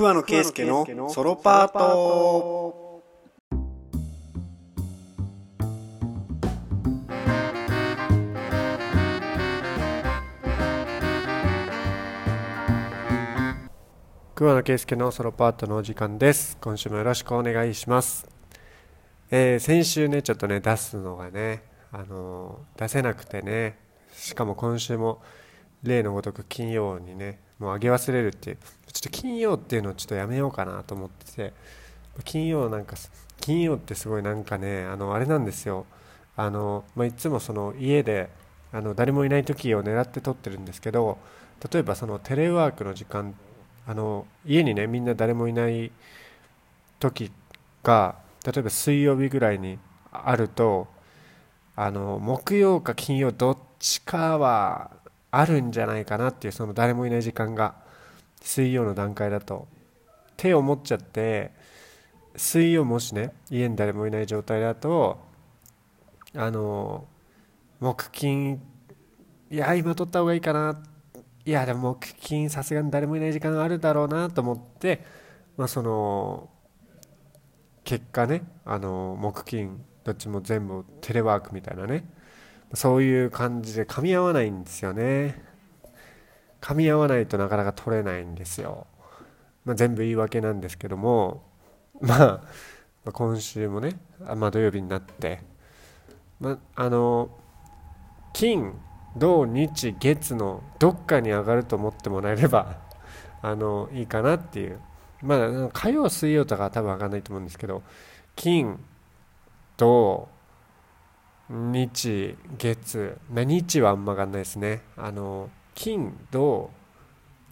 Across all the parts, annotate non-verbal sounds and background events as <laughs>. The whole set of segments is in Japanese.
桑野圭介のソロパート。桑野圭介のソロパートのお時間です。今週もよろしくお願いします、えー先週ねちょっとね出すのがねあのー出せなくてねしかも今週も例のごとく金曜にねもう上げ忘れるっていうちょっと金曜っていうのをちょっとやめようかなと思ってて金曜なんか金曜ってすごいなんかねあのあれなんですよ。あの、まあ、いつもその家であの誰もいない時を狙って撮ってるんですけど例えばそのテレワークの時間あの家にねみんな誰もいない時が例えば水曜日ぐらいにあるとあの木曜か金曜どっちかはあるんじゃないかなっていうその誰もいない時間が水曜の段階だと。手を持っちゃって水曜もしね家に誰もいない状態だとあの木金いや今取った方がいいかな。いやでも木金さすがに誰もいない時間あるだろうなと思ってまあその結果ねあの木金どっちも全部テレワークみたいなね。そういう感じで噛み合わないんですよね。噛み合わないとなかなか取れないんですよ、まあ、全部言い訳なんですけどもまあ今週もねあまあ土曜日になってまあの金土日月のどっかに上がると思ってもらえれば <laughs> あのいいかなっていう。まあ火曜水曜とかは多分上がらないと思うんですけど金土日月まあ日はあんま上がんないですね。あの金土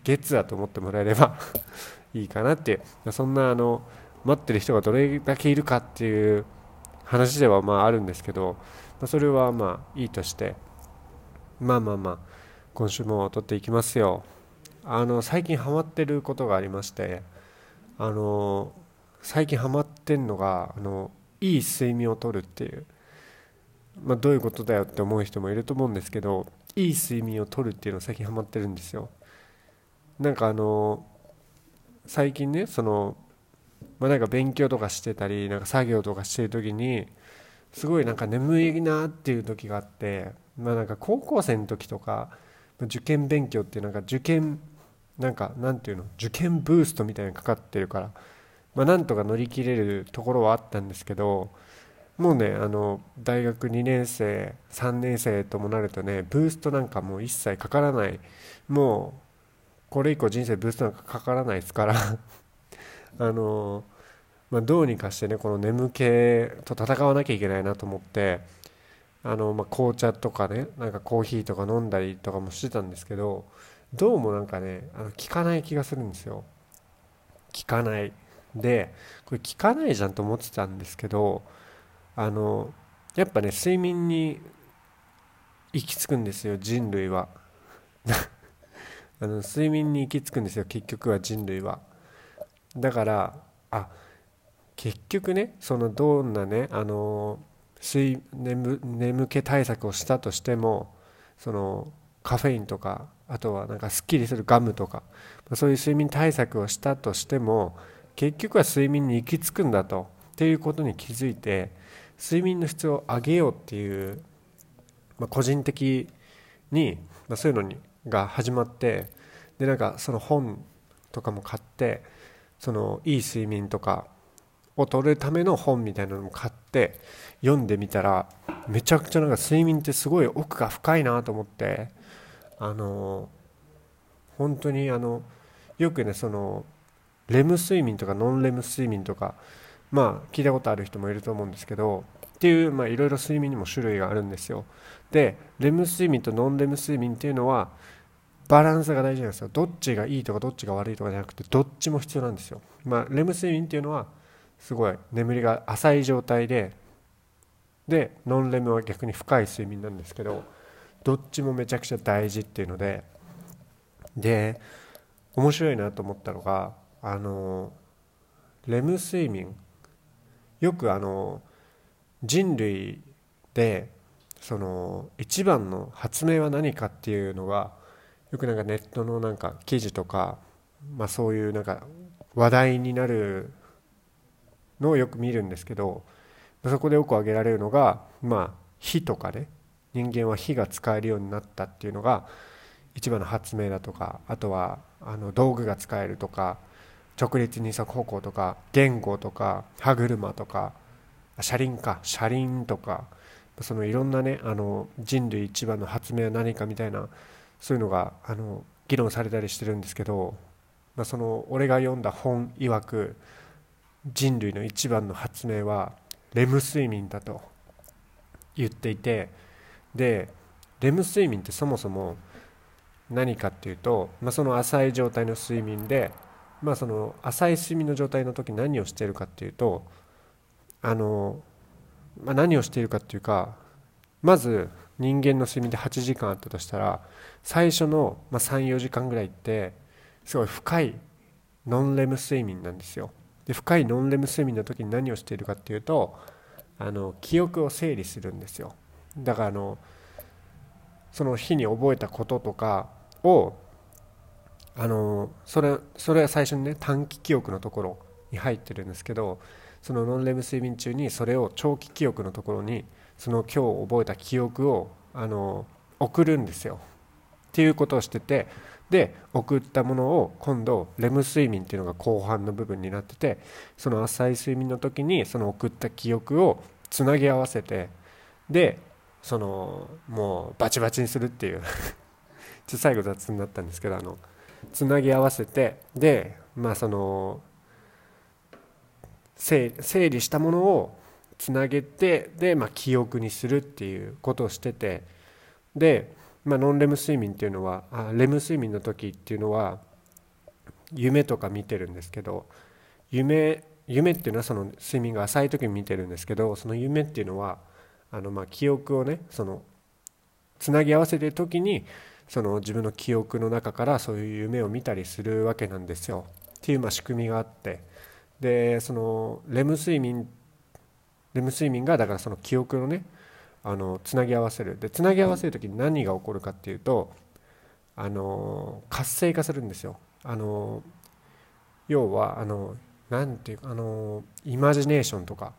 月だと思ってもらえれば <laughs> いいかなって。いうそんなあの待ってる人がどれだけいるかっていう話ではまああるんですけど、まあ、それはまあいいとして。まあまあまあ今週も撮っていきますよ。あの最近ハマってることがありましてあの最近ハマってんのがあのいい睡眠をとるっていう、まあ、どういうことだよって思う人もいると思うんですけどいい睡眠をとるっていうのを最近ハマってるんですよ。なんかあの最近ねそのまあなんか勉強とかしてたりなんか作業とかしてる時にすごいなんか眠いなっていう時があってまあなんか高校生の時とか受験勉強っていうなんか受験なんかなんていうの受験ブーストみたいにかかってるからまあなんとか乗り切れるところはあったんですけどもうねあの大学2年生3年生ともなるとねブーストなんかもう一切かからない。もうこれ以降人生ブーストなんかかからないですから。<laughs> あのまあ、どうにかしてねこの眠気と戦わなきゃいけないなと思ってあの、まあ、紅茶とかねなんかコーヒーとか飲んだりとかもしてたんですけどどうもなんかねあの効かない気がするんですよ。効かない。でこれ効かないじゃんと思ってたんですけどあのやっぱね睡眠に行き着くんですよ人類は。<laughs> あの睡眠に行き着くんですよ結局は人類は。だからあ結局ねそのどんなねあの睡眠眠気対策をしたとしてもそのカフェインとかあとはなんかすっきりするガムとかそういう睡眠対策をしたとしても結局は睡眠に行き着くんだとっていうことに気づいて睡眠の質を上げようっていう、まあ、個人的に、まあ、そういうのにが始まってでなんかその本とかも買ってそのいい睡眠とかを取るための本みたいなのも買って読んでみたらめちゃくちゃなんか睡眠ってすごい奥が深いなと思ってあの本当にあのよくねそのレム睡眠とかノンレム睡眠とかまあ聞いたことある人もいると思うんですけどっていうまあいろいろ睡眠にも種類があるんですよ。でレム睡眠とノンレム睡眠っていうのはバランスが大事なんですよ。どっちがいいとかどっちが悪いとかじゃなくてどっちも必要なんですよ。まあレム睡眠っていうのはすごい眠りが浅い状態ででノンレムは逆に深い睡眠なんですけどどっちもめちゃくちゃ大事っていうのでで面白いなと思ったのがあのレム睡眠よくあの人類でその一番の発明は何かっていうのがよくなんかネットのなんか記事とか、まあ、そういうなんか話題になるのをよく見るんですけどそこでよく挙げられるのがまあ火とかね人間は火が使えるようになったっていうのが一番の発明だとかあとはあの道具が使えるとか直立二足歩行とか言語とか歯車とか車輪か車輪とかそのいろんなねあの人類一番の発明は何かみたいなそういうのがあの議論されたりしてるんですけど、まあ、その俺が読んだ本曰く人類の一番の発明はレム睡眠だと言っていてでレム睡眠ってそもそも何かっていうと、まあ、その浅い状態の睡眠で、まあ、その浅い睡眠の状態の時何をしているかっていうとあの、まあ、何をしているかっていうかまず人間の睡眠で8時間あったとしたら最初の34時間ぐらいってすごい深いノンレム睡眠なんですよ。で深いノンレム睡眠の時に何をしているかっていうとあの記憶を整理するんですよ。だからあのその日に覚えたこととかをあのそれそれは最初にね短期記憶のところに入ってるんですけどそのノンレム睡眠中にそれを長期記憶のところにその今日覚えた記憶をあの送るんですよ。っていうことをしててで送ったものを今度レム睡眠っていうのが後半の部分になっててその浅い睡眠の時にその送った記憶をつなぎ合わせてでそのもうバチバチにするっていう <laughs> ちょ最後雑になったんですけどあのつなぎ合わせてでまあその整理したものをつなげてで、まあ、記憶にするっていうことをしててでまあ、ノンレム睡眠っていうのはあレム睡眠の時っていうのは夢とか見てるんですけど夢夢っていうのはその睡眠が浅い時に見てるんですけどその夢っていうのはあのまあ記憶をねそのつなぎ合わせてる時にその自分の記憶の中からそういう夢を見たりするわけなんですよ。っていうまあ仕組みがあって。でそのレム睡眠レム睡眠がだからその記憶のねあのつなぎ合わせる。でつなぎ合わせる時に何が起こるかっていうとあの活性化するんですよ。あの要はあのなんていうかあのイマジネーションとか。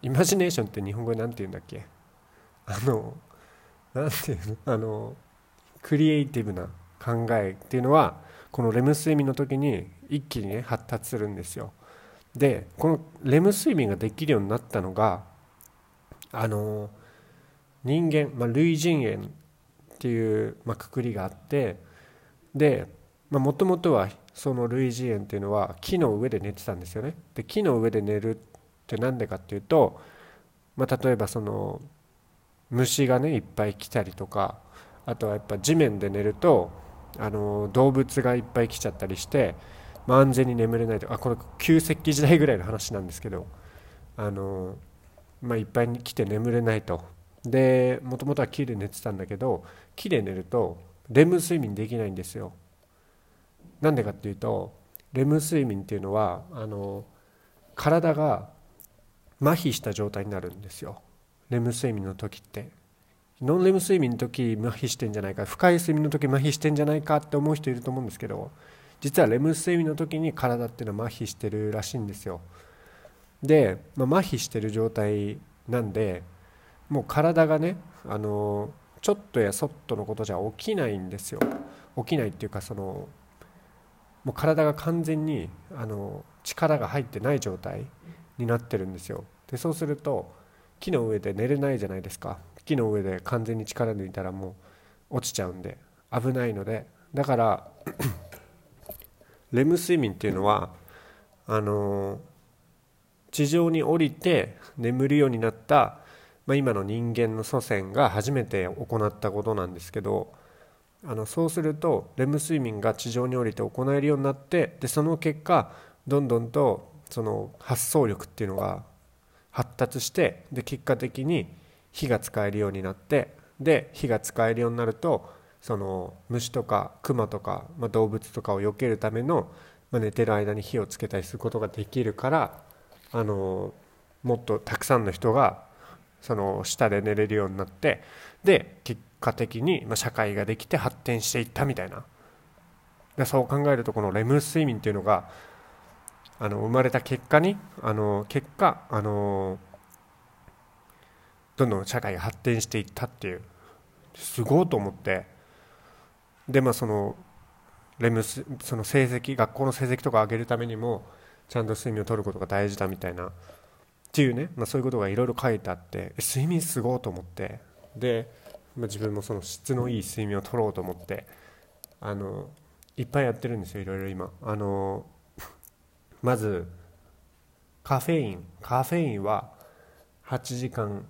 イマジネーションって日本語で何て言うんだっけ？あのなんていうの？あのクリエイティブな考えっていうのはこのレム睡眠の時に一気にね発達するんですよ。でこのレム睡眠ができるようになったのがあの人間、まあ、類人猿っていう、まあ、くくりがあってでもともとはその類人猿っていうのは木の上で寝てたんですよね。で木の上で寝るって何でかっていうと、まあ、例えばその虫がねいっぱい来たりとかあとはやっぱ地面で寝るとあの動物がいっぱい来ちゃったりして、まあ、安全に眠れないとあこれ旧石器時代ぐらいの話なんですけどあの、まあ、いっぱいに来て眠れないと。でもともとは木で寝てたんだけど木で寝るとレム睡眠できないんですよ。なんでかっていうとレム睡眠っていうのはあの体が麻痺した状態になるんですよ。レム睡眠の時って。ノンレム睡眠の時麻痺してんじゃないか深い睡眠の時麻痺してんじゃないかって思う人いると思うんですけど実はレム睡眠の時に体っていうのは麻痺してるらしいんですよ。で、まあ、麻痺してる状態なんでもう体がねあのちょっとやそっとのことじゃ起きないんですよ。起きないっていうかそのもう体が完全にあの力が入ってない状態になってるんですよ。でそうすると木の上で寝れないじゃないですか。木の上で完全に力抜いたらもう落ちちゃうんで危ないのでだから <laughs> レム睡眠っていうのはあの地上に降りて眠るようになったまあ、今の人間の祖先が初めて行ったことなんですけどあのそうするとレム睡眠が地上に降りて行えるようになってでその結果どんどんとその発想力っていうのが発達してで結果的に火が使えるようになってで火が使えるようになるとその虫とかクマとか、まあ、動物とかを避けるための、まあ、寝てる間に火をつけたりすることができるからあのもっとたくさんの人がその下で寝れるようになってで結果的にまあ社会ができて発展していったみたいな。でそう考えるとこのレム睡眠っていうのがあの生まれた結果にあの結果あのどんどん社会が発展していったっていうすごいと思って。でまあそのレムスその成績学校の成績とか上げるためにもちゃんと睡眠をとることが大事だみたいなっていうね、まあ、そういうことがいろいろ書いてあって睡眠すごいと思って。で、まあ、自分もその質のいい睡眠をとろうと思ってあのいっぱいやってるんですよいろいろ今。あのまずカフェイン。カフェインは8時間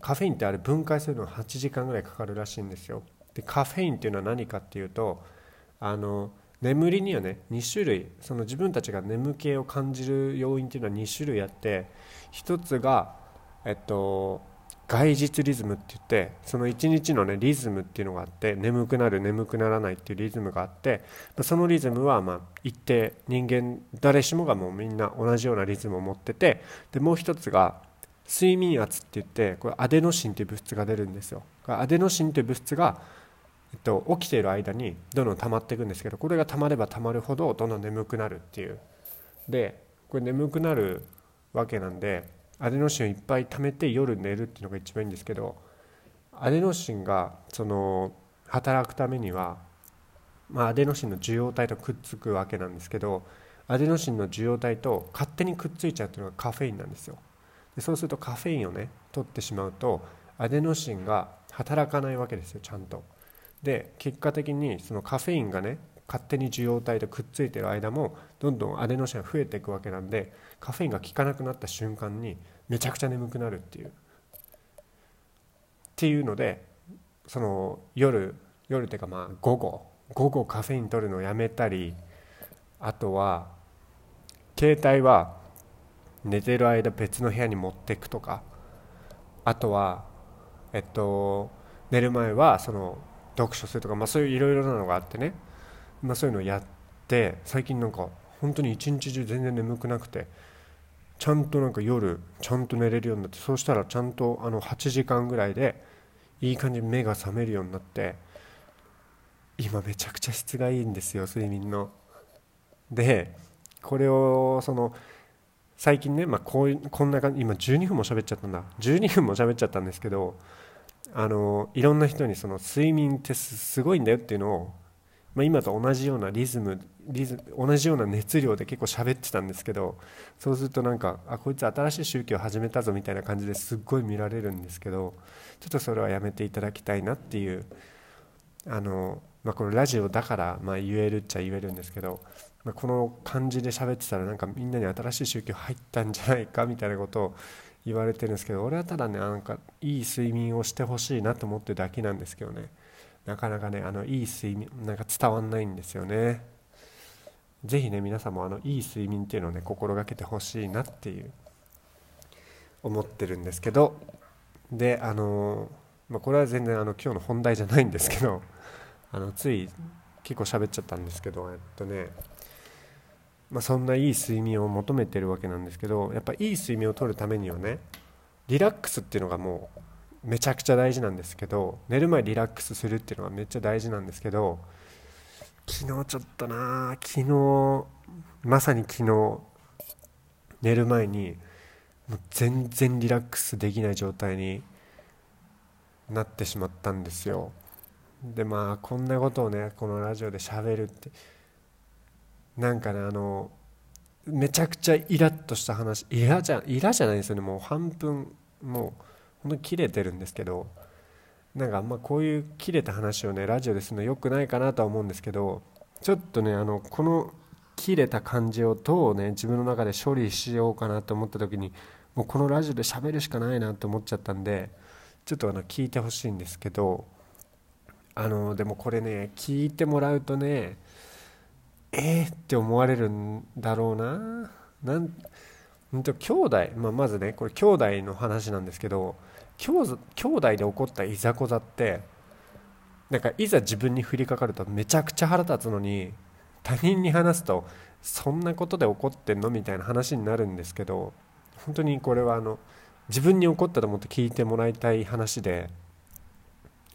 カフェインってあれ分解するの8時間ぐらいかかるらしいんですよ。でカフェインっていうのは何かっていうとあの眠りにはね2種類その自分たちが眠気を感じる要因っていうのは2種類あって1つがえっと外日リズムって言ってその1日のねリズムっていうのがあって眠くなる眠くならないっていうリズムがあってそのリズムはま一定人間誰しもがもうみんな同じようなリズムを持っててでもう一つが睡眠圧って言ってこれアデノシンっていう物質が出るんですよ。アデノシンっていう物質がえっと、起きている間にどんどん溜まっていくんですけどこれが溜まれば溜まるほどどんどん眠くなるっていう。でこれ眠くなるわけなんでアデノシンをいっぱい溜めて夜寝るっていうのが一番いいんですけどアデノシンがその働くためには、まあ、アデノシンの受容体とくっつくわけなんですけどアデノシンの受容体と勝手にくっついちゃうっていうのがカフェインなんですよ。でそうするとカフェインをね取ってしまうとアデノシンが働かないわけですよちゃんと。で結果的にそのカフェインがね勝手に受容体とくっついてる間もどんどんアデノシンが増えていくわけなんでカフェインが効かなくなった瞬間にめちゃくちゃ眠くなるっていう。っていうのでその夜夜っていうかまあ午後。午後カフェイン取るのをやめたりあとは携帯は寝てる間別の部屋に持っていくとかあとはえっと寝る前はその読書するとか、まあ、そういういろいろなのがあってね、まあ、そういうのをやって最近なんか本当に一日中全然眠くなくてちゃんとなんか夜ちゃんと寝れるようになってそうしたらちゃんとあの8時間ぐらいでいい感じに目が覚めるようになって今めちゃくちゃ質がいいんですよ睡眠の。でこれをその最近ね、まあ、こういうこんな感じ今12分も喋っちゃったんだ。12分も喋っちゃったんですけどあのいろんな人にその睡眠ってすごいんだよっていうのを、まあ、今と同じようなリズムリズム同じような熱量で結構喋ってたんですけどそうするとなんかあこいつ新しい宗教始めたぞみたいな感じですっごい見られるんですけどちょっとそれはやめていただきたいなっていうあの、まあ、このラジオだからまあ言えるっちゃ言えるんですけど、まあ、この感じで喋ってたらなんかみんなに新しい宗教入ったんじゃないかみたいなことを言われてるんですけど俺はただねなんかいい睡眠をしてほしいなと思ってるだけなんですけどね。なかなかねあのいい睡眠なんか伝わんないんですよね。ぜひね皆さんもあのいい睡眠っていうのをね心がけてほしいなっていう思ってるんですけど。であの、まあ、これは全然あの今日の本題じゃないんですけど。あのつい結構喋っちゃったんですけどえっとねまあ、そんないい睡眠を求めてるわけなんですけどやっぱいい睡眠をとるためにはねリラックスっていうのがもうめちゃくちゃ大事なんですけど寝る前リラックスするっていうのがめっちゃ大事なんですけど昨日ちょっとな昨日まさに昨日寝る前にもう全然リラックスできない状態になってしまったんですよ。でまあこんなことをねこのラジオでしゃべるってなんかねあのめちゃくちゃイラッとした話イラじゃイラじゃないですよね。もう半分もう本当に切れてるんですけどなんかあんまこういう切れた話をねラジオでするのよくないかなとは思うんですけどちょっとねあのこの切れた感じをどうね自分の中で処理しようかなと思った時にもうこのラジオで喋るしかないなと思っちゃったんでちょっとあの聞いてほしいんですけどあのでもこれね聞いてもらうとねえー、って思われるんだろうな。なんんと兄弟、まあ、まずねこれ兄弟の話なんですけど兄弟で起こったいざこざってなんかいざ自分に降りかかるとめちゃくちゃ腹立つのに他人に話すとそんなことで起こってんのみたいな話になるんですけど本当にこれはあの自分に起こったと思って聞いてもらいたい話で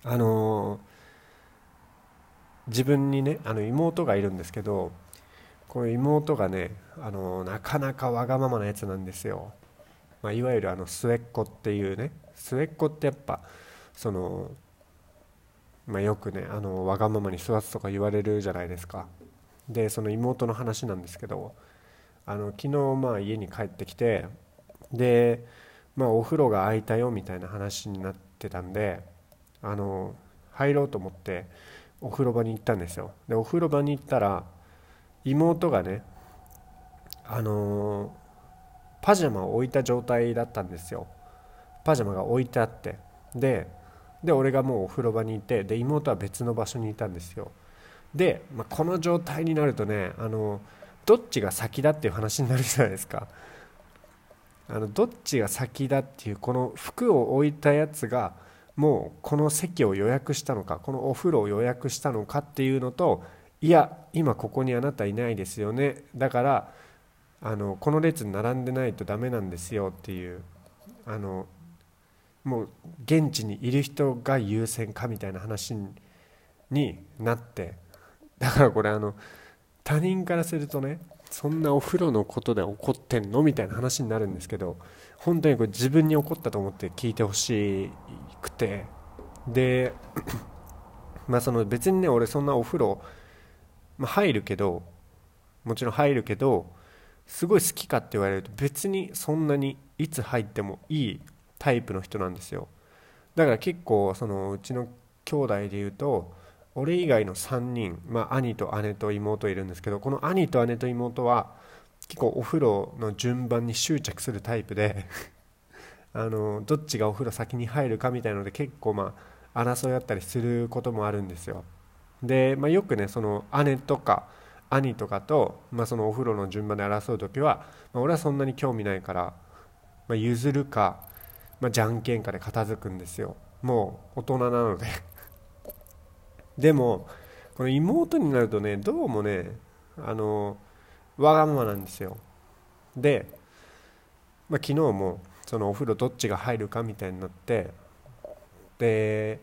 あのー自分にねあの妹がいるんですけどこの妹がねあのなかなかわがままなやつなんですよ、まあ、いわゆるあの末っ子っていうね末っ子ってやっぱその、まあ、よくねあのわがままに育つとか言われるじゃないですか。でその妹の話なんですけどあの昨日まあ家に帰ってきてで、まあ、お風呂が空いたよみたいな話になってたんであの入ろうと思ってお風呂場に行ったんですよ。でお風呂場に行ったら妹がねあのパジャマを置いた状態だったんですよ。パジャマが置いてあって。でで俺がもうお風呂場にいてで妹は別の場所にいたんですよ。で、まあ、この状態になるとねあのどっちが先だっていう話になるじゃないですか。あのどっちが先だっていうこの服を置いたやつがもうこの席を予約したのかこのお風呂を予約したのかっていうのといや今ここにあなたいないですよね。だからあのこの列に並んでないとダメなんですよっていうあのもう現地にいる人が優先かみたいな話になってだからこれあの他人からするとねそんなお風呂のことで怒ってんの？みたいな話になるんですけど本当にこれ自分に怒ったと思って聞いてほしくて。で <clears throat> まあその別にね俺そんなお風呂、まあ、入るけどもちろん入るけどすごい好きかって言われると別にそんなにいつ入ってもいいタイプの人なんですよ。だから結構そのうちの兄弟で言うと俺以外の3人、まあ、兄と姉と妹いるんですけどこの兄と姉と妹は結構お風呂の順番に執着するタイプで <laughs> あのどっちがお風呂先に入るかみたいので結構まあ争いあったりすることもあるんですよ。で、まあ、よくねその姉とか兄とかと、まあ、そのお風呂の順番で争う時は、まあ、俺はそんなに興味ないから、まあ、譲るか、まあ、じゃんけんかで片付くんですよ。もう大人なので。でもこの妹になるとねどうもねあのわがままなんですよ。で、まあ、昨日もそのお風呂どっちが入るかみたいになってで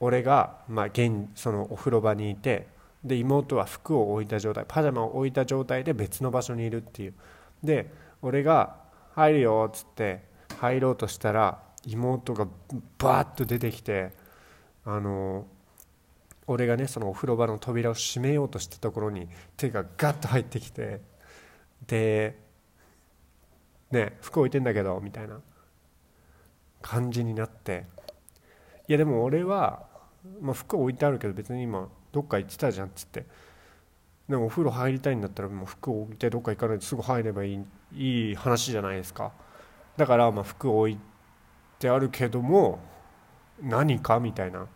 俺が、まあ、現そのお風呂場にいてで妹は服を置いた状態パジャマを置いた状態で別の場所にいるっていう。で俺が「入るよ」っつって入ろうとしたら妹がバーッと出てきてあの俺がねそのお風呂場の扉を閉めようとしたところに手がガッと入ってきてで「ね服置いてんだけど」みたいな感じになって。いやでも俺は、まあ、服置いてあるけど別に今どっか行ってたじゃんっつって。でもお風呂入りたいんだったらもう服を置いてどっか行かないとすぐ入ればいいいい話じゃないですか。だからまあ服を置いてあるけども何か？みたいな。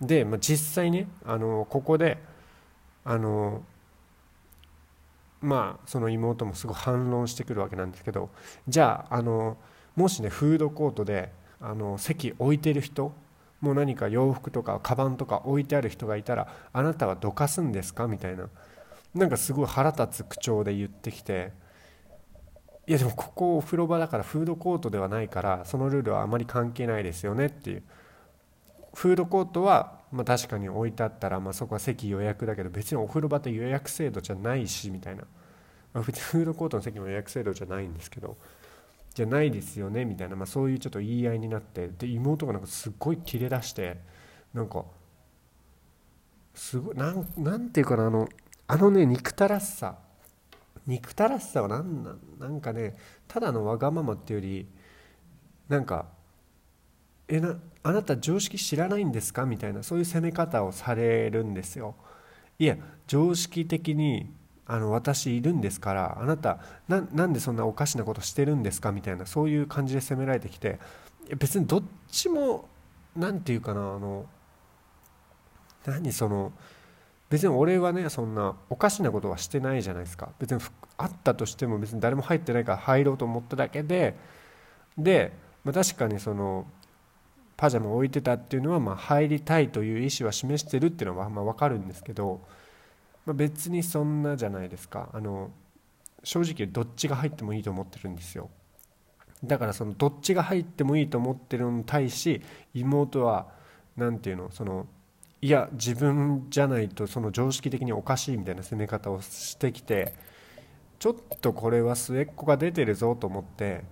で、まあ、実際ねあのここであのまあその妹もすごい反論してくるわけなんですけどじゃああのもしねフードコートであの席置いてる人もう何か洋服とかカバンとか置いてある人がいたらあなたはどかすんですか？みたいな。なんかすごい腹立つ口調で言ってきていやでもここお風呂場だからフードコートではないからそのルールはあまり関係ないですよねっていう。フードコートはまあ確かに置いてあったらまあそこは席予約だけど別にお風呂場って予約制度じゃないしみたいな、まあ、フードコートの席も予約制度じゃないんですけどじゃないですよねみたいな、まあ、そういうちょっと言い合いになってで妹がなんかすっごいキレ出してなんかすごいなんなんていうかなあのあのね憎たらしさ。憎たらしさは何なんなんかねただのわがままっていうよりなんかえなあなた常識知らないんですか？みたいなそういう攻め方をされるんですよ。いや常識的にあの私いるんですからあなたなんでそんなおかしなことしてるんですか？みたいなそういう感じで責められてきて別にどっちも何て言うかなあの何その別に俺はねそんなおかしなことはしてないじゃないですか。別にあったとしても別に誰も入ってないから入ろうと思っただけでで、まあ、確かにそのパジャマを置いてたっていうのはまあ入りたいという意思は示してるっていうのはまあ分かるんですけどまあ、別にそんなじゃないですか。あの正直どっちが入ってもいいと思ってるんですよ。だからそのどっちが入ってもいいと思ってるのに対し妹は何て言うのそのいや自分じゃないとその常識的におかしいみたいな攻め方をしてきてちょっとこれは末っ子が出てるぞと思って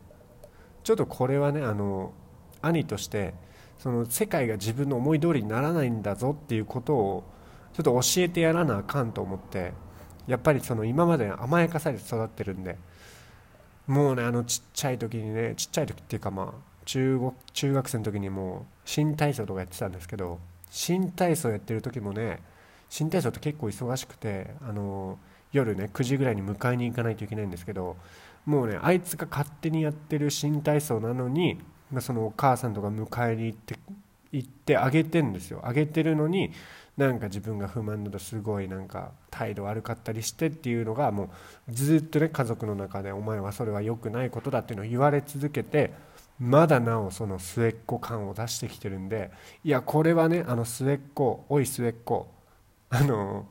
ちょっとこれはねあの兄としてその世界が自分の思い通りにならないんだぞっていうことをちょっと教えてやらなあかんと思ってやっぱりその今まで甘やかされて育ってるんでもうねあのちっちゃい時にねちっちゃい時っていうかまあ中国中学生の時にもう新体操とかやってたんですけど新体操やってる時もね新体操って結構忙しくてあの夜ね9時ぐらいに迎えに行かないといけないんですけどもうねあいつが勝手にやってる新体操なのに、そのお母さんとか迎えに行って行ってあげてんですよ。あげてるのになんか自分が不満だとすごいなんか態度悪かったりしてっていうのがもうずっとね家族の中でお前はそれは良くないことだっていうのを言われ続けてまだなおその末っ子感を出してきてるんでいやこれはねあの末っ子おい末っ子あの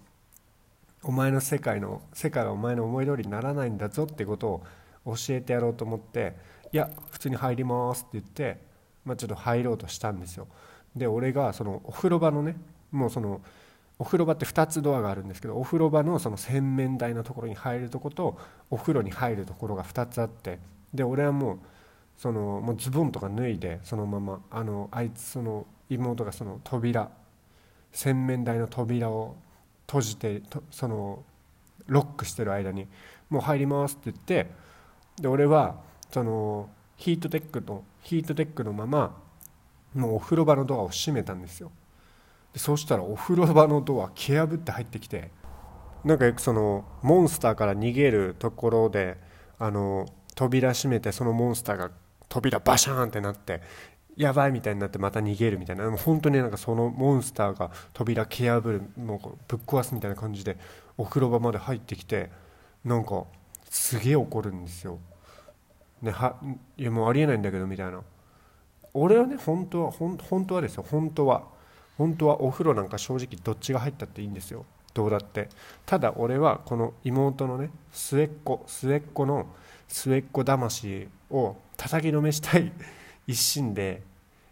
お前の世界の世界はお前の思い通りにならないんだぞってことを教えてやろうと思っていや普通に入りますって言って、まあ、ちょっと入ろうとしたんですよ。で俺がそのお風呂場のねもうそのお風呂場って2つドアがあるんですけどお風呂場のその洗面台のところに入るとことお風呂に入るところが2つあってで俺はもうそのもうズボンとか脱いでそのままあのあいつその妹がその扉洗面台の扉を閉じてそのロックしてる間に「もう入ります」って言ってで俺はそのヒートテックのヒートテックのままもうお風呂場のドアを閉めたんですよでそうしたらお風呂場のドア蹴破って入ってきてなんかよくそのモンスターから逃げるところであの扉閉めてそのモンスターが扉バシャーンってなってやばいみたいになってまた逃げるみたいな本当になんかそのモンスターが扉蹴破るもうぶっ壊すみたいな感じでお風呂場まで入ってきてなんかすげえ怒るんですよ。ね、はいやもうありえないんだけどみたいな。俺はね本当は本当はですよ。本当は。本当はお風呂なんか正直どっちが入ったっていいんですよ。どうだって。ただ俺はこの妹のね末っ子末っ子の末っ子魂を叩きのめしたい <laughs> 一心で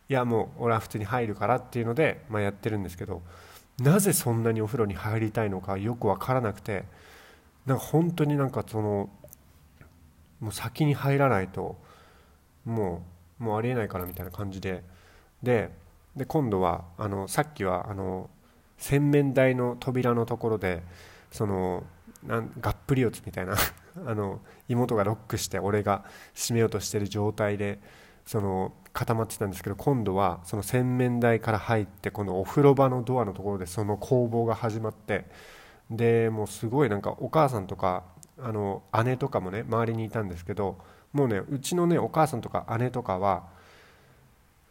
いやもう俺は普通に入るからっていうので、まあ、やってるんですけどなぜそんなにお風呂に入りたいのかよく分からなくてなんか本当になんかそのもう先に入らないともうもうありえないからみたいな感じで。でで今度はあのさっきはあの洗面台の扉のところでそのなんがっぷり四つみたいな <laughs> あの妹がロックして俺が閉めようとしてる状態でその固まってたんですけど今度はその洗面台から入ってこのお風呂場のドアのところでその攻防が始まってでもうすごいなんかお母さんとかあの姉とかもね周りにいたんですけどもうねうちのねお母さんとか姉とかは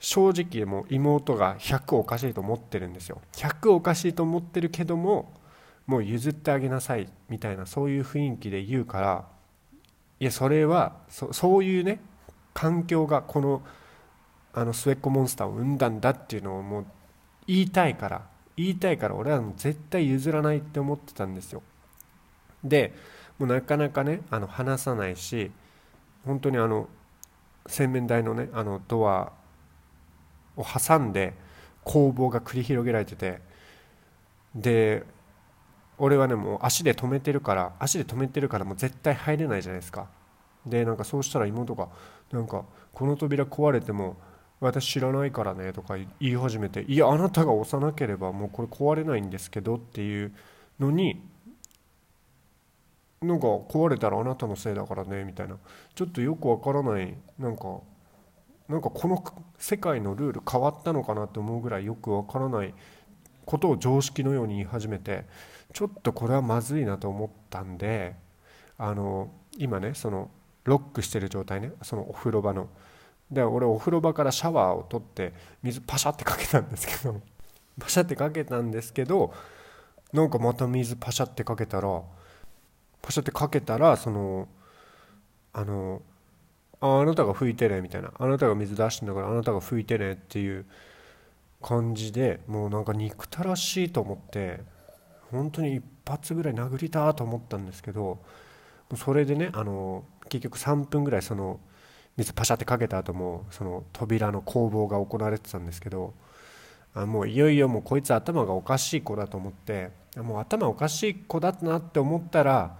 正直もう妹が100おかしいと思ってるんですよ。100おかしいと思ってるけどももう譲ってあげなさいみたいなそういう雰囲気で言うからいやそれはそういうね環境がこのあの末っ子モンスターを生んだんだっていうのをもう言いたいから言いたいから俺はもう絶対譲らないって思ってたんですよ。でもうなかなかねあの話さないし本当にあの洗面台のねあのドアを挟んで攻防が繰り広げられててで俺はねもう足で止めてるから足で止めてるからもう絶対入れないじゃないですか。でなんかそうしたら妹がなんかこの扉壊れても私知らないからねとか言い始めていやあなたが押さなければもうこれ壊れないんですけどっていうのになんか壊れたらあなたのせいだからねみたいな。ちょっとよくわからないなんかなんかこの世界のルール変わったのかなって思うぐらいよくわからないことを常識のように言い始めてちょっとこれはまずいなと思ったんであの今ねそのロックしてる状態ねそのお風呂場の。で俺お風呂場からシャワーを取って水パシャってかけたんですけど。パシャってかけたんですけどなんかまた水パシャってかけたらパシャってかけたらそのあのああなたが拭いてねみたいな。あなたが水出してんだからあなたが拭いてねっていう感じでもうなんか憎たらしいと思って本当に一発ぐらい殴りたと思ったんですけどそれでねあの結局3分ぐらいその水パシャってかけた後もその扉の攻防が行われてたんですけどあもういよいよもうこいつ頭がおかしい子だと思ってもう頭おかしい子だなって思ったら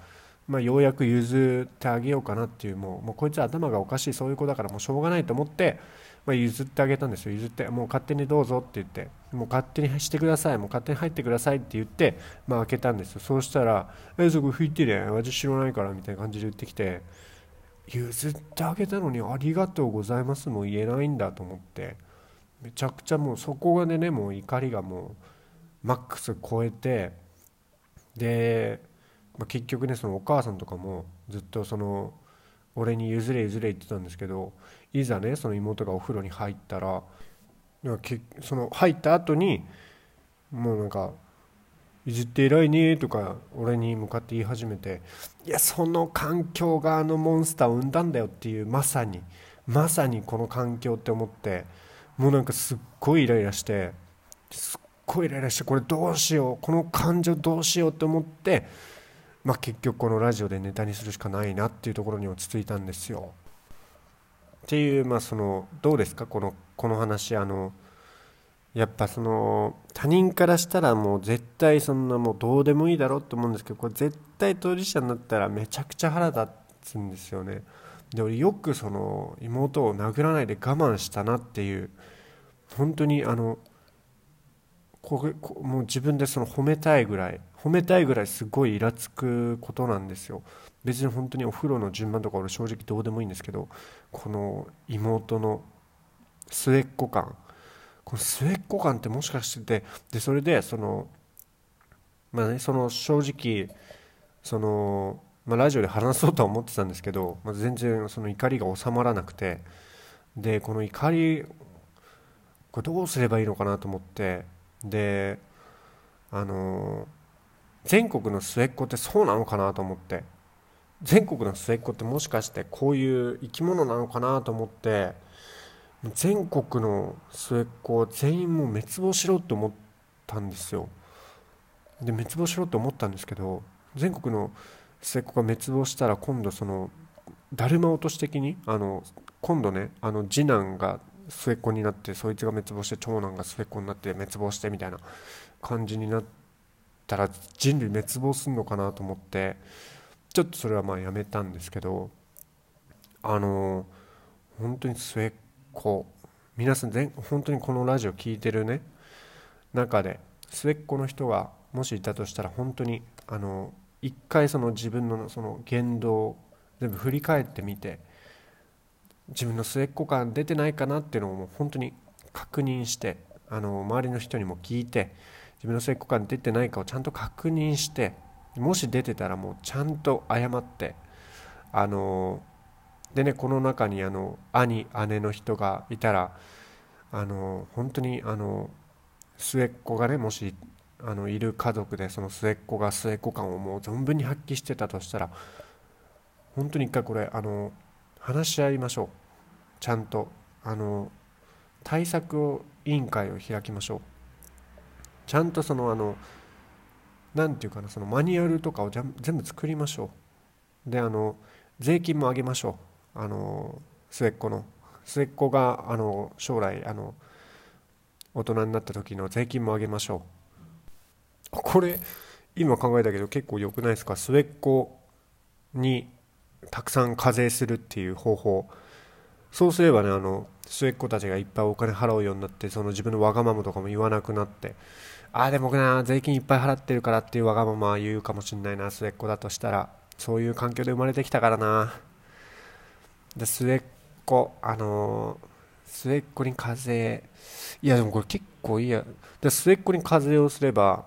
まあ、ようやく譲ってあげようかなっていうもうもうこいつ頭がおかしいそういう子だからもうしょうがないと思って、まあ、譲ってあげたんですよ。譲ってもう勝手にどうぞって言ってもう勝手にしてください。もう勝手に入ってくださいって言って、まあ、開けたんですよ。そうしたら「えそこ拭いてね私知らないから」みたいな感じで言ってきて譲ってあげたのにありがとうございます。も言えないんだと思ってめちゃくちゃもうそこでねもう怒りがもうマックス超えてでまあ、結局ねそのお母さんとかもずっとその俺に譲れ譲れ言ってたんですけどいざねその妹がお風呂に入ったらその入った後にもうなんか「譲って偉いね」とか俺に向かって言い始めていやその環境があのモンスターを生んだんだよっていうまさにまさにこの環境って思ってもうなんかすっごいイライラしてすっごいイライラしてこれどうしようこの感情どうしようって思ってまあ、結局このラジオでネタにするしかないなっていうところに落ち着いたんですよ。っていうまあそのどうですか？このこの話あのやっぱその他人からしたらもう絶対そんなもうどうでもいいだろうと思うんですけどこれ絶対当事者になったらめちゃくちゃ腹立つんですよね。で俺よくその妹を殴らないで我慢したなっていう本当にあのこれもう自分でその褒めたいぐらい褒めたいぐらいすごいイラつくことなんですよ。別に本当にお風呂の順番とか俺正直どうでもいいんですけどこの妹の末っ子感。この末っ子感ってもしかしててでそれでそのまあねその正直その、まあ、ラジオで話そうとは思ってたんですけど、まあ、全然その怒りが収まらなくてでこの怒りこれどうすればいいのかなと思ってであの全国の末っ子ってそうなのかなと思って。全国の末っ子ってもしかしてこういう生き物なのかなと思って。全国の末っ子全員もう滅亡しろって思ったんですよ。で滅亡しろって思ったんですけど全国の末っ子が滅亡したら今度そのだるま落とし的にあの今度ねあの次男が末っ子になってそいつが滅亡して長男が末っ子になって滅亡してみたいな感じになってたら人類滅亡するのかなと思ってちょっとそれはまあやめたんですけどあの本当に末っ子皆さん全本当にこのラジオ聴いてるね中で末っ子の人がもしいたとしたら本当にあの一回その自分のその言動全部振り返ってみて自分の末っ子感出てないかなっていうのをもう本当に確認してあの周りの人にも聞いて自分の成功感出てないかをちゃんと確認してもし出てたらもうちゃんと謝ってあのでねこの中にあの兄姉の人がいたらあの本当にあの末っ子がねもしあのいる家族でその末っ子が末っ子感をもう存分に発揮してたとしたら本当に一回これあの話し合いましょう。ちゃんとあの対策を委員会を開きましょう。ちゃんとそのあの何て言うかなそのマニュアルとかを全部作りましょう。であの税金も上げましょう。あの末っ子の。末っ子があの将来あの大人になった時の税金も上げましょう。これ今考えたけど結構良くないですか？末っ子にたくさん課税するっていう方法。そうすればねあの末っ子たちがいっぱいお金払うようになってその自分のわがままとかも言わなくなって。ああでもな税金いっぱい払ってるからっていうわがまま言うかもしんないな。末っ子だとしたら。そういう環境で生まれてきたからな。で末っ子あのー、末っ子に課税。いやでもこれ結構いいや。で末っ子に課税をすれば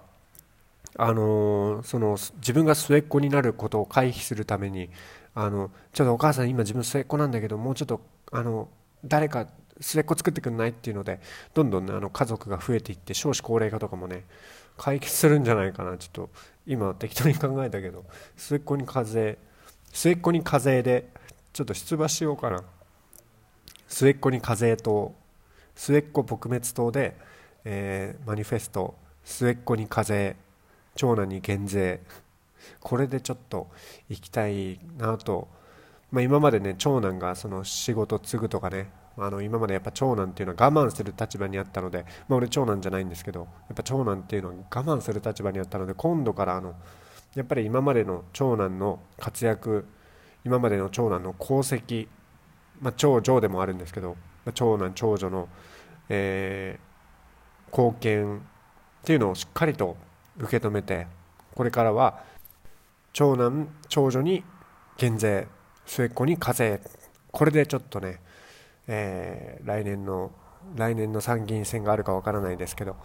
あのー、その自分が末っ子になることを回避するためにあのちょっとお母さん今自分末っ子なんだけどもうちょっとあの誰か末っ子作ってくんないっていうのでどんどんねあの家族が増えていって少子高齢化とかもね解決するんじゃないかな。ちょっと今適当に考えたけど末っ子に課税末っ子に課税でちょっと出馬しようかな。末っ子に課税党末っ子撲滅党で、えー、マニフェスト末っ子に課税長男に減税。これでちょっと行きたいなと、まあ、今までね長男がその仕事継ぐとかねあの今までやっぱ長男っていうのは我慢する立場にあったので、まあ、俺長男じゃないんですけどやっぱ長男っていうのは我慢する立場にあったので今度からあのやっぱり今までの長男の活躍今までの長男の功績、まあ、長女でもあるんですけど、まあ、長男長女の、えー、貢献っていうのをしっかりと受け止めてこれからは長男長女に減税末っ子に課税これでちょっとね、えー、来年の来年の参議院選があるかわからないですけど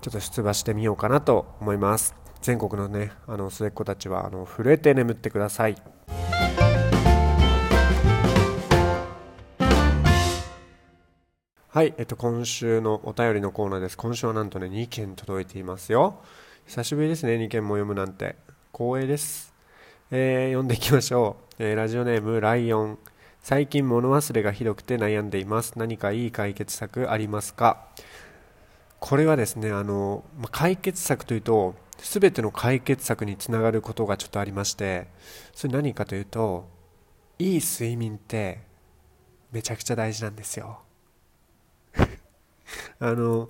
ちょっと出馬してみようかなと思います全国のねあの末っ子たちはあの震えて眠ってくださいはい、えっと、今週のお便りのコーナーです。今週はなんとね、2件届いていますよ。久しぶりですね、2件も読むなんて。光栄です。えー、読んでいきましょう。えー、ラジオネーム、ライオン。最近物忘れがひどくて悩んでいます。何かいい解決策ありますか？これはですね、あの、ま解決策というと、すべての解決策につながることがちょっとありまして、それ何かというと、いい睡眠ってめちゃくちゃ大事なんですよ。<laughs> あの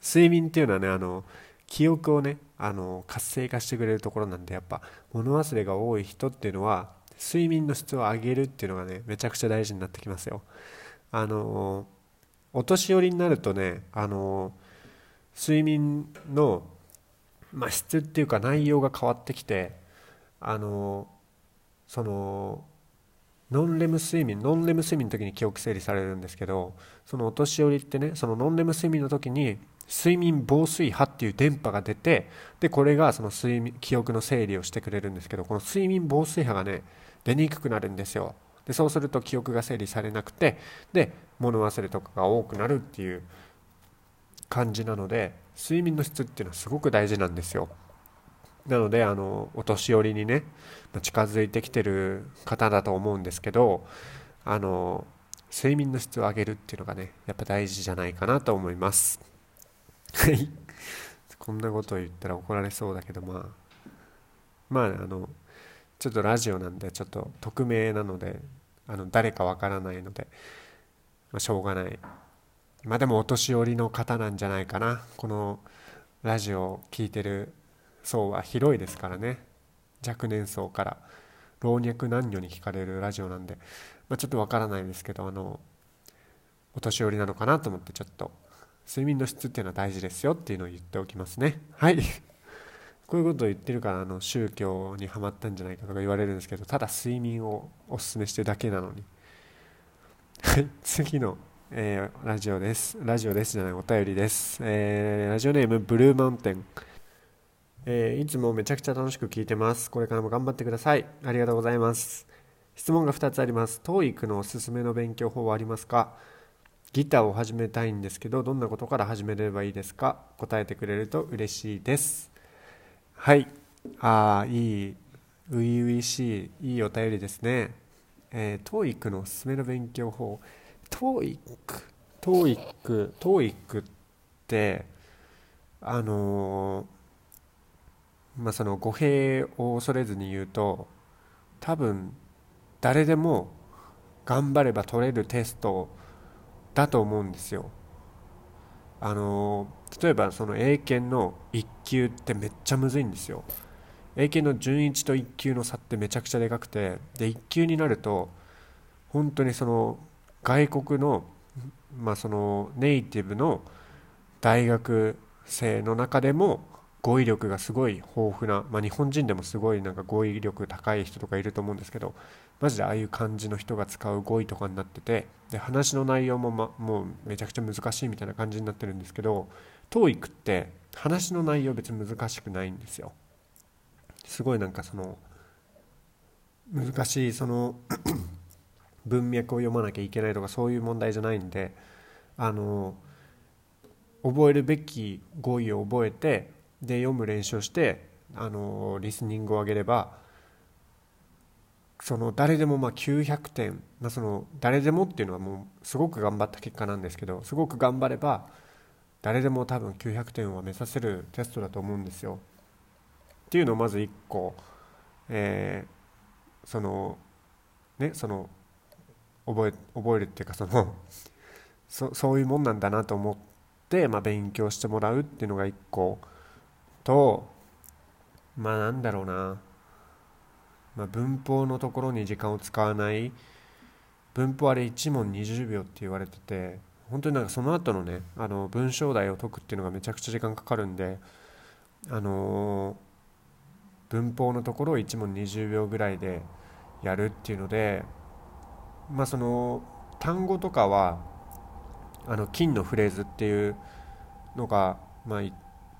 睡眠っていうのはねあの記憶をねあの活性化してくれるところなんでやっぱ物忘れが多い人っていうのは睡眠の質を上げるっていうのがねめちゃくちゃ大事になってきますよ。あのお年寄りになるとねあの睡眠の、まあ、質っていうか内容が変わってきてあのそのノンレム睡眠ノンレム睡眠の時に記憶整理されるんですけどそのお年寄りってねそのノンレム睡眠の時に睡眠防水波っていう電波が出てでこれがその睡眠記憶の整理をしてくれるんですけどこの睡眠防水波がね出にくくなるんですよ。でそうすると記憶が整理されなくてで物忘れとかが多くなるっていう感じなので睡眠の質っていうのはすごく大事なんですよ。なのであのお年寄りにね近づいてきてる方だと思うんですけどあの睡眠の質を上げるっていうのがねやっぱ大事じゃないかなと思います。はい。<laughs> こんなことを言ったら怒られそうだけどまあまああのちょっとラジオなんでちょっと匿名なのであの誰かわからないので、まあ、しょうがない。まあでもお年寄りの方なんじゃないかな。このラジオを聴いてる層は広いですからね。若年層から。老若男女に聞かれるラジオなんで、まあ、ちょっとわからないですけどあのお年寄りなのかなと思ってちょっと睡眠の質っていうのは大事ですよっていうのを言っておきますね。はい。こういうことを言ってるからあの宗教にはまったんじゃないかとか言われるんですけどただ睡眠をおすすめしてるだけなのにはい <laughs> 次の、えー、ラジオですラジオですじゃないお便りです、えー、ラジオネームブルーマウンテンえー、いつもめちゃくちゃ楽しく聞いてます。これからも頑張ってください。ありがとうございます。質問が2つあります。TOEIC のおすすめの勉強法はありますか？ギターを始めたいんですけど、どんなことから始めればいいですか？答えてくれると嬉しいです。はい。ああ、いい、初々しい、いいお便りですね。えー、TOEIC のおすすめの勉強法。TOEIC、TOEIC、TOEIC って、あのーまあ、その語弊を恐れずに言うと多分誰でも頑張れば取れるテストだと思うんですよ。あの例えばその英検の1級ってめっちゃむずいんですよ。英検の準1と1級の差ってめちゃくちゃでかくてで1級になると本当にその外国の,、まあそのネイティブの大学生の中でも語彙力がすごい豊富な、まあ、日本人でもすごいなんか語彙力高い人とかいると思うんですけどマジでああいう感じの人が使う語彙とかになっててで話の内容も、ま、もうめちゃくちゃ難しいみたいな感じになってるんですけど TOEIC って話の内容別に難しくないんですよ。すごいなんかその難しいその <clears throat> 文脈を読まなきゃいけないとかそういう問題じゃないんであの覚えるべき語彙を覚えてで読む練習をしてあのリスニングを上げればその誰でもまあ900点、まあ、その誰でもっていうのはもうすごく頑張った結果なんですけどすごく頑張れば誰でも多分900点は目指せるテストだと思うんですよ。っていうのをまず1個、えー、そのねその覚え覚えるっていうかその <laughs> そそういうもんなんだなと思って、まあ、勉強してもらうっていうのが1個。とまあなんだろうな、まあ、文法のところに時間を使わない文法あれ1問20秒って言われてて本当になんかその後のねあの文章題を解くっていうのがめちゃくちゃ時間かかるんであの、文法のところを1問20秒ぐらいでやるっていうのでまあその単語とかはあの金のフレーズっていうのがまあ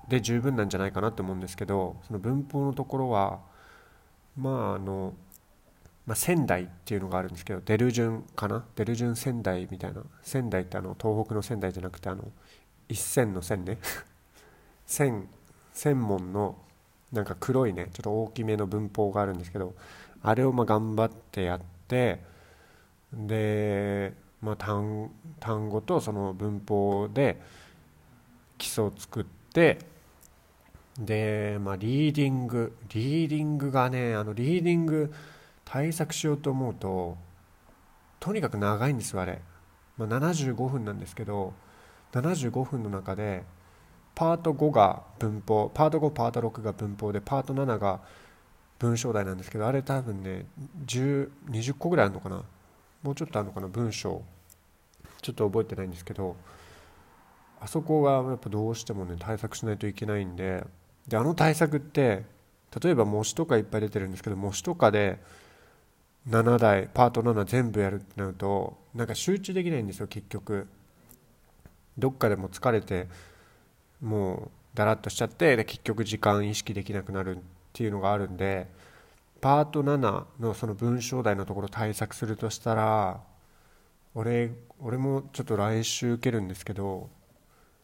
で十分なんじゃないかなと思うんですけどその文法のところはまああの、まあ、仙台っていうのがあるんですけど出る順かな？出る順仙台みたいな。仙台ってあの東北の仙台じゃなくてあの一線の線ね。<laughs> 線専門のなんか黒いねちょっと大きめの文法があるんですけどあれをまあ頑張ってやってで、まあ単、単語とその文法で基礎を作ってで、まあ、リーディング。リーディングがねあのリーディング対策しようと思うととにかく長いんですよあれ、まあ、75分なんですけど75分の中でパート5が文法パート5パート6が文法でパート7が文章題なんですけどあれ多分ね20個ぐらいあるのかな。もうちょっとあるのかな文章。ちょっと覚えてないんですけどあそこはやっぱどうしてもね対策しないといけないんでであの対策って例えば模試とかいっぱい出てるんですけど模試とかで7台パート7全部やるってなるとなんか集中できないんですよ結局。どっかでも疲れてもうだらっとしちゃってで結局時間意識できなくなるっていうのがあるんでパート7のその文章題のところ対策するとしたら俺俺もちょっと来週受けるんですけど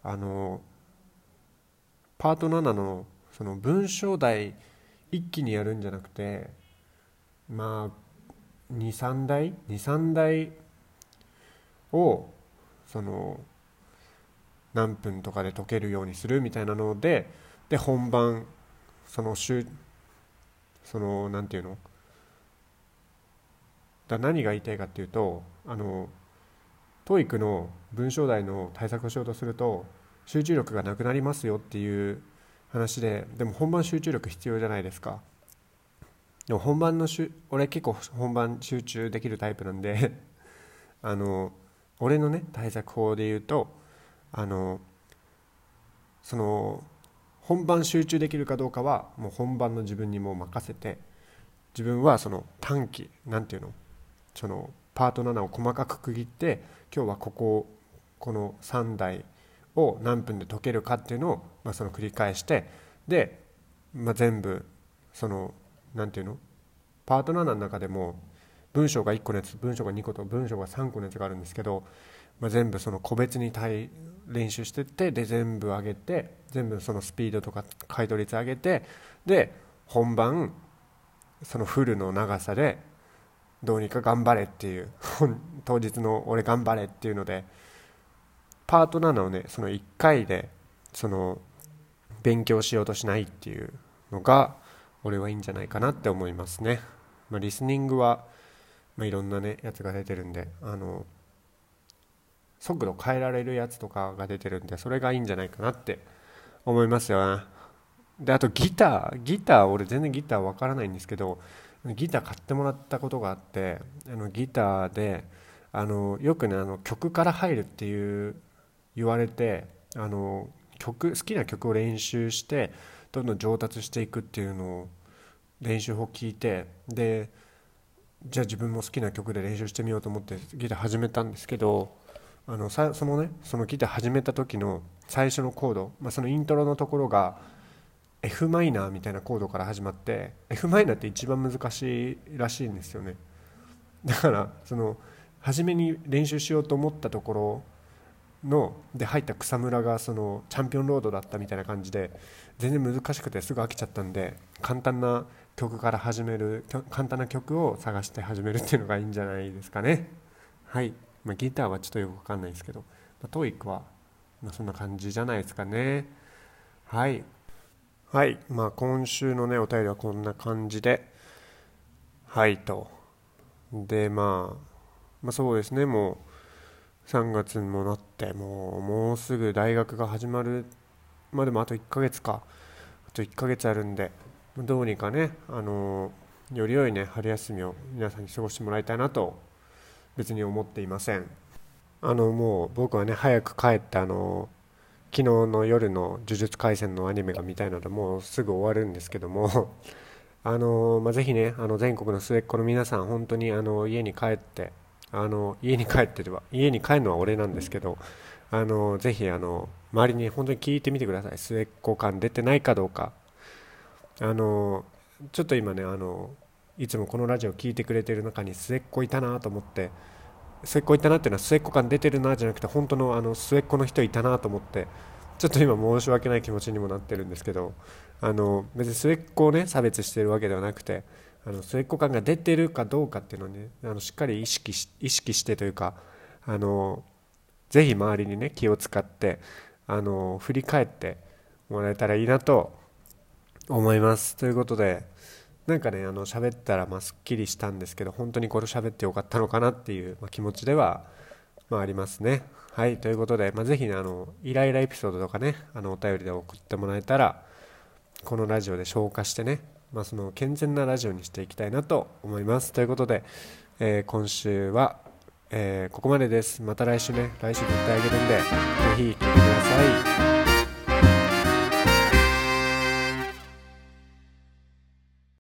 あのパート7のその文章題一気にやるんじゃなくてまあ23台？23台をその何分とかで解けるようにするみたいなのでで本番その週その何て言うの？だ何が言いたいかっていうとあの TOEIC の文章題の対策をしようとすると集中力がなくなりますよっていう話ででも本番集中力必要じゃないですか。でも本番のしゅ俺結構本番集中できるタイプなんで <laughs> あの俺のね対策法で言うとあのその本番集中できるかどうかはもう本番の自分にも任せて自分はその短期なんていうのそのパート7を細かく区切って今日はこここの3台を何分で解けるかっていうのを、まあ、その繰り返してで、まあ、全部そのなんていうの？パート7の中でも文章が1個のやつ文章が2個と文章が3個のやつがあるんですけど、まあ、全部その個別に対練習してってで全部上げて全部そのスピードとか回答率上げてで本番そのフルの長さでどうにか頑張れっていう当日の俺頑張れっていうのでパート7をねその1回でその勉強しようとしないっていうのが俺はいいんじゃないかなって思いますね、まあ、リスニングは、まあ、いろんなねやつが出てるんであの速度変えられるやつとかが出てるんでそれがいいんじゃないかなって思いますよね。であとギターギター俺全然ギターわからないんですけどギター買ってもらったことがあってあのギターであのよくねあの曲から入るっていう言われてあの曲好きな曲を練習してどんどん上達していくっていうのを練習法聞いてでじゃあ自分も好きな曲で練習してみようと思ってギター始めたんですけどあのさそのねそのギター始めた時の最初のコード、まあ、そのイントロのところが f マイナーみたいなコードから始まって f マイナーって一番難しいらしいんですよね。だからその初めに練習しようと思ったところので入った草むらがそのチャンピオンロードだったみたいな感じで全然難しくてすぐ飽きちゃったんで簡単な曲から始める簡単な曲を探して始めるっていうのがいいんじゃないですかね。はい。まあ、ギターはちょっとよくわかんないですけど、まあ、トーイックは、まあ、そんな感じじゃないですかね。はい。はい。まあ今週のねお便りはこんな感じではいと。でまあまあそうですね。もう3月にもなってもうもうすぐ大学が始まるまでもあと1ヶ月か。あと1ヶ月あるんでどうにかねあのより良いね春休みを皆さんに過ごしてもらいたいなと別に思っていません。あのもう僕はね早く帰ってあの昨日の夜の「呪術廻戦」のアニメが見たいのでもうすぐ終わるんですけども <laughs> あの、まあ、ぜひねあの全国の末っ子の皆さん本当にあの家に帰ってあの家に帰ってれば家に帰るのは俺なんですけどあのぜひあの周りに本当に聞いてみてください。末っ子感出てないかどうか。あのちょっと今ねあのいつもこのラジオ聴いてくれてる中に末っ子いたなと思って末っ子いたなっていうのは末っ子感出てるなじゃなくて本当のあの末っ子の人いたなと思ってちょっと今申し訳ない気持ちにもなってるんですけどあの別に末っ子をね差別してるわけではなくてあの末っ子感が出てるかどうかっていうのをねあのしっかり意識し意識してというかあのぜひ周りにね気を使ってあの振り返ってもらえたらいいなと思います。ということでなんかねあの喋ったらまあすっきりしたんですけど本当にこれ喋ってよかったのかなっていう、ま、気持ちでは、まあ、ありますね。はいということで、まあ、ぜひねあのイライラエピソードとかねあのお便りで送ってもらえたらこのラジオで消化してね、まあ、その健全なラジオにしていきたいなと思いますということで、えー、今週はえー、ここまでです。また来週ね、来週絶対あげるんで、ぜひ聴いてください。